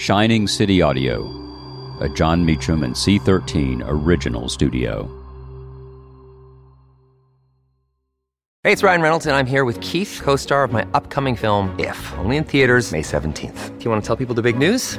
Shining City Audio, a Jon Meacham and C13 original studio. Hey, it's Ryan Reynolds, and I'm here with Keith, co star of my upcoming film, If, only in theaters, May 17th. Do you want to tell people the big news?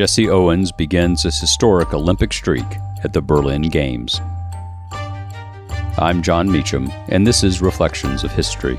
Jesse Owens begins his historic Olympic streak at the Berlin Games. I'm Jon Meacham, and this is Reflections of History.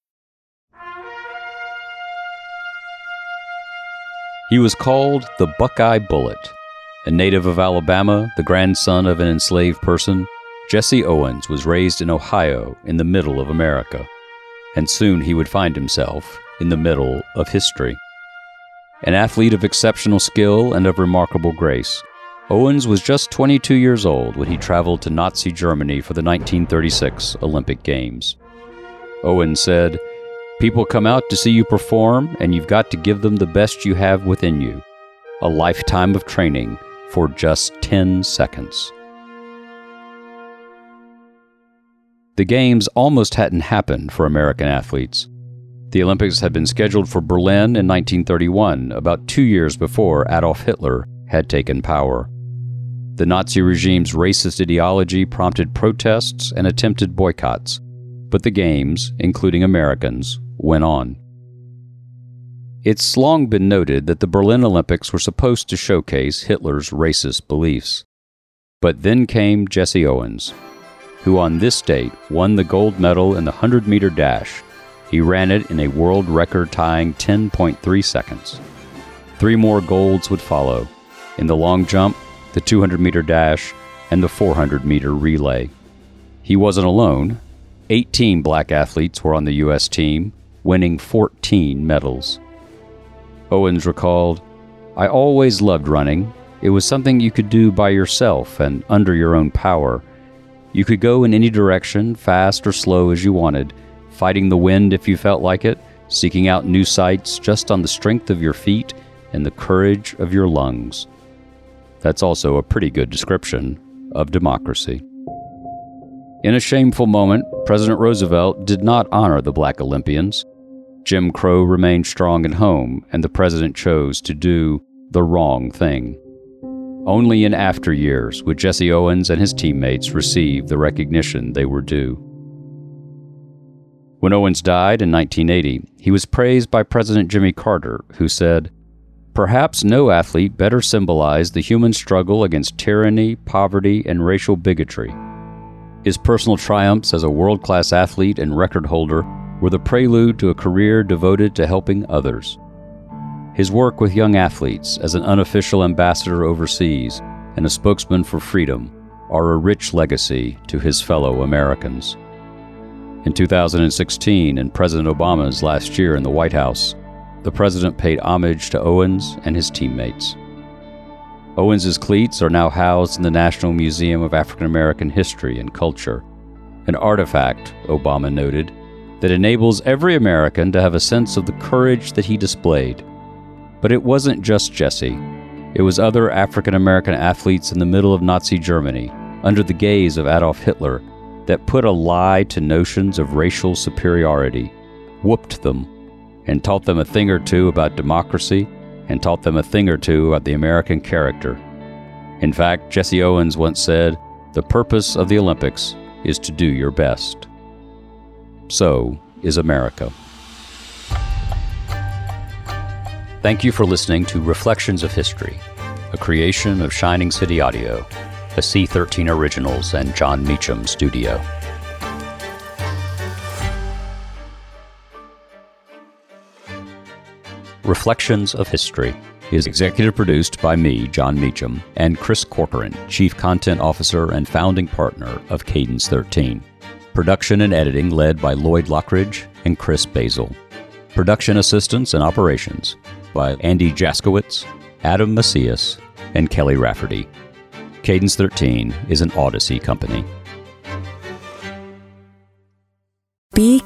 He was called the Buckeye Bullet. A native of Alabama, the grandson of an enslaved person, Jesse Owens was raised in Ohio in the middle of America. And soon he would find himself in the middle of history. An athlete of exceptional skill and of remarkable grace, Owens was just 22 years old when he traveled to Nazi Germany for the 1936 Olympic Games. Owens said, People come out to see you perform, and you've got to give them the best you have within you. A lifetime of training for just 10 seconds. The Games almost hadn't happened for American athletes. The Olympics had been scheduled for Berlin in 1931, about two years before Adolf Hitler had taken power. The Nazi regime's racist ideology prompted protests and attempted boycotts, but the Games, including Americans, went on. It's long been noted that the Berlin Olympics were supposed to showcase Hitler's racist beliefs. But then came Jesse Owens, who on this date won the gold medal in the 100 meter dash. He ran it in a world record tying 10.3 seconds. Three more golds would follow in the long jump, the 200 meter dash, and the 400 meter relay. He wasn't alone. 18 black athletes were on the U.S. team, winning 14 medals. Owens recalled, I always loved running. It was something you could do by yourself and under your own power. You could go in any direction, fast or slow as you wanted, fighting the wind if you felt like it, seeking out new sights just on the strength of your feet and the courage of your lungs. That's also a pretty good description of democracy. In a shameful moment, President Roosevelt did not honor the black Olympians. Jim Crow remained strong at home, and the president chose to do the wrong thing. Only in after years would Jesse Owens and his teammates receive the recognition they were due. When Owens died in 1980, he was praised by President Jimmy Carter, who said, Perhaps no athlete better symbolized the human struggle against tyranny, poverty, and racial bigotry. His personal triumphs as a world class athlete and record holder were the prelude to a career devoted to helping others. His work with young athletes as an unofficial ambassador overseas and a spokesman for freedom are a rich legacy to his fellow Americans. In 2016, and President Obama's last year in the White House, the president paid homage to Owens and his teammates. Owens's cleats are now housed in the National Museum of African American History and Culture, an artifact, Obama noted, that enables every American to have a sense of the courage that he displayed. But it wasn't just Jesse. It was other African American athletes in the middle of Nazi Germany, under the gaze of Adolf Hitler, that put a lie to notions of racial superiority, whooped them, and taught them a thing or two about democracy, and taught them a thing or two about the American character. In fact, Jesse Owens once said, The purpose of the Olympics is to do your best. so is America. Thank you for listening to Reflections of History, a creation of Shining City Audio, a C13 Originals and Jon Meacham studio. Reflections of History is executive produced by me, Jon Meacham, and Chris Corcoran, Chief Content Officer and founding partner of Cadence 13. Production and editing led by Lloyd Lockridge and Chris Basil. Production assistance and operations by Andy Jaskowitz, Adam Macias, and Kelly Rafferty. Cadence 13 is an Odyssey company.